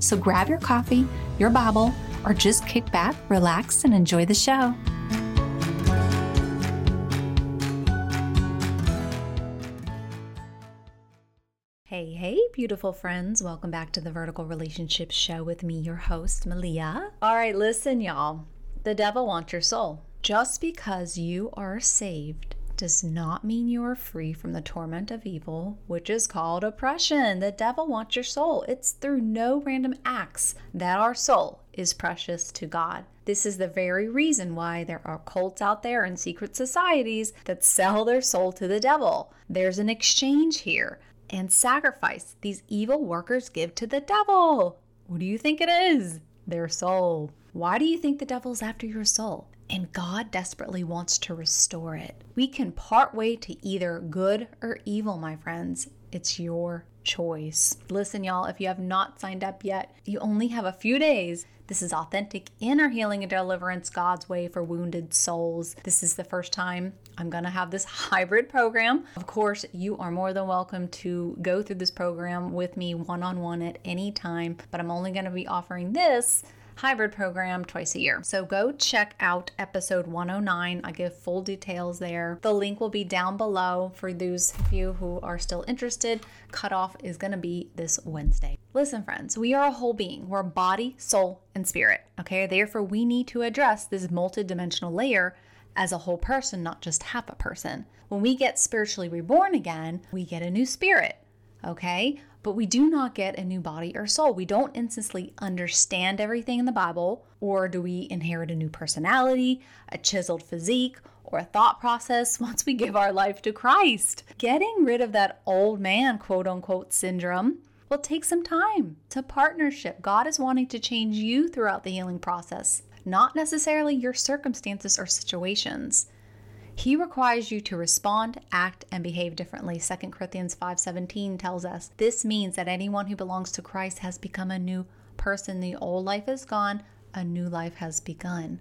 So grab your coffee, your Bible, or just kick back, relax, and enjoy the show. Hey, hey, beautiful friends. Welcome back to the Vertical Relationships Show with me, your host, Melia. All right, listen, y'all. The devil wants your soul. Just because you are saved does not mean you are free from the torment of evil, which is called oppression. The devil wants your soul. It's through no random acts that our soul is precious to God. This is the very reason why there are cults out there and secret societies that sell their soul to the devil. There's an exchange here and sacrifice these evil workers give to the devil. What do you think it is? Their soul. Why do you think the devil's after your soul? And God desperately wants to restore it. We can part way to either good or evil, my friends. It's your choice. Listen, y'all, if you have not signed up yet, you only have a few days. This is authentic inner healing and deliverance God's way for wounded souls. This is the first time I'm going to have this hybrid program. Of course, you are more than welcome to go through this program with me one on one at any time, but I'm only going to be offering this hybrid program twice a year. So go check out episode 109. I give full details there. The link will be down below for those of you who are still interested. Cutoff is going to be this Wednesday. Listen, friends, we are a whole being. We're body, soul, and spirit. Okay, therefore, we need to address this multidimensional layer as a whole person, not just half a person. When we get spiritually reborn again, we get a new spirit. Okay, but we do not get a new body or soul. We don't instantly understand everything in the Bible, or do we inherit a new personality, a chiseled physique, or a thought process once we give our life to Christ. Getting rid of that old man, quote unquote, syndrome will take some time. A partnership. God is wanting to change you throughout the healing process, not necessarily your circumstances or situations. He requires you to respond, act, and behave differently. 2 Corinthians 5:17 tells us, "This means that anyone who belongs to Christ has become a new person. The old life is gone, a new life has begun."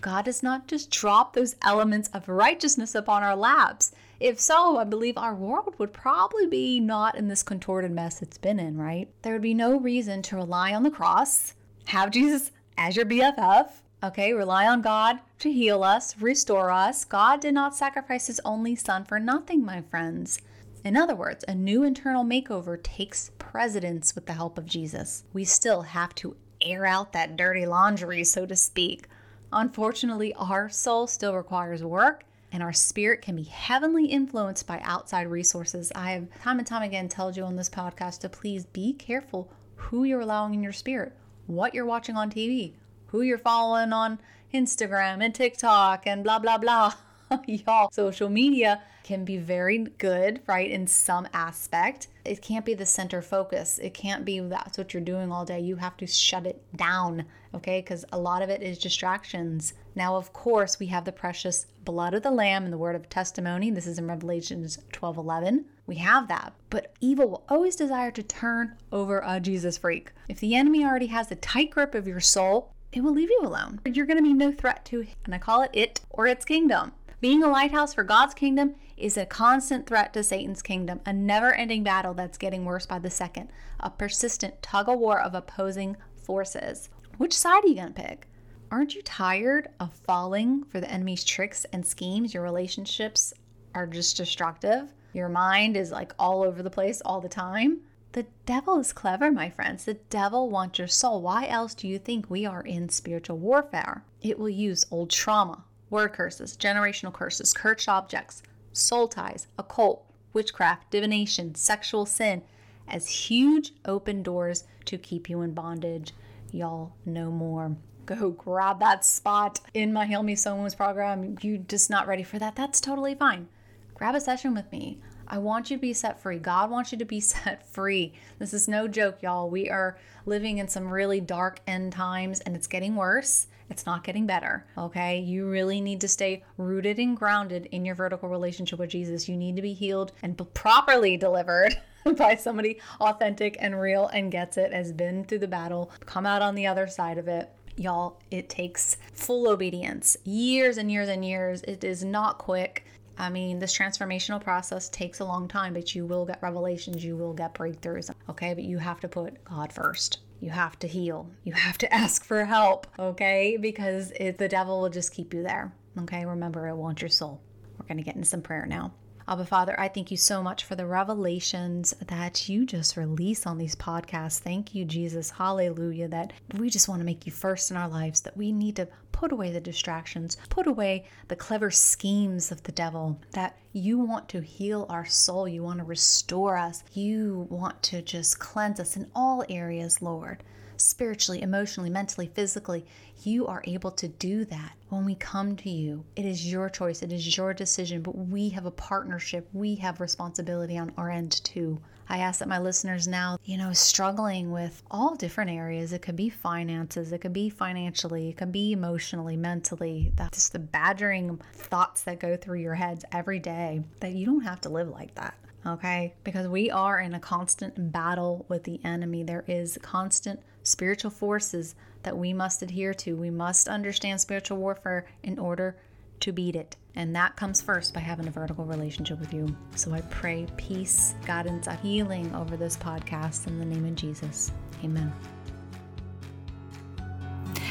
God does not just drop those elements of righteousness upon our laps. If so, I believe our world would probably be not in this contorted mess it's been in, right? There would be no reason to rely on the cross, have Jesus as your BFF, Okay, rely on God to heal us, restore us. God did not sacrifice his only son for nothing, my friends. In other words, a new internal makeover takes precedence with the help of Jesus. We still have to air out that dirty laundry, so to speak. Unfortunately, our soul still requires work and our spirit can be heavenly influenced by outside resources. I have time and time again told you on this podcast to please be careful who you're allowing in your spirit, what you're watching on TV, who you're following on Instagram and TikTok and blah, blah, blah. Y'all, social media can be very good, right, in some aspect. It can't be the center focus. It can't be that's what you're doing all day. You have to shut it down, okay? Because a lot of it is distractions. Now, of course, we have the precious blood of the Lamb and the word of testimony. This is in Revelations 12 11. We have that. But evil will always desire to turn over a Jesus freak. If the enemy already has a tight grip of your soul, it will leave you alone. You're going to be no threat to, and I call it it or its kingdom. Being a lighthouse for God's kingdom is a constant threat to Satan's kingdom, a never ending battle that's getting worse by the second, a persistent tug of war of opposing forces. Which side are you going to pick? Aren't you tired of falling for the enemy's tricks and schemes? Your relationships are just destructive. Your mind is like all over the place all the time. The devil is clever, my friends. The devil wants your soul. Why else do you think we are in spiritual warfare? It will use old trauma, word curses, generational curses, cursed objects, soul ties, occult, witchcraft, divination, sexual sin as huge open doors to keep you in bondage. Y'all know more. Go grab that spot in my Heal My Soul Wounds program. You just not ready for that? That's totally fine. Grab a session with me. I want you to be set free. God wants you to be set free. This is no joke, y'all. We are living in some really dark end times and it's getting worse. It's not getting better. Okay. You really need to stay rooted and grounded in your vertical relationship with Jesus. You need to be healed and properly delivered. by somebody authentic and real and gets it, has been through the battle, come out on the other side of it. Y'all, it takes full obedience, years and years and years. It is not quick. I mean, this transformational process takes a long time, but you will get revelations, you will get breakthroughs. Okay, but you have to put God first. You have to heal. You have to ask for help, okay? Because it, the devil will just keep you there. Okay, remember, it wants your soul. We're going to get into some prayer now. Abba Father, I thank you so much for the revelations that you just release on these podcasts. Thank you, Jesus. Hallelujah. That we just want to make you first in our lives, that we need to put away the distractions, put away the clever schemes of the devil, that you want to heal our soul. You want to restore us. You want to just cleanse us in all areas, Lord spiritually, emotionally, mentally, physically. You are able to do that when we come to you. It is your choice, it is your decision, but we have a partnership. We have responsibility on our end too. I ask that my listeners now, you know, struggling with all different areas. It could be finances, it could be financially, it could be emotionally, mentally. That's just the badgering thoughts that go through your heads every day that you don't have to live like that okay? Because we are in a constant battle with the enemy. There is constant spiritual forces that we must adhere to. We must understand spiritual warfare in order to beat it. And that comes first by having a vertical relationship with you. So I pray peace, guidance, healing over this podcast in the name of Jesus. Amen.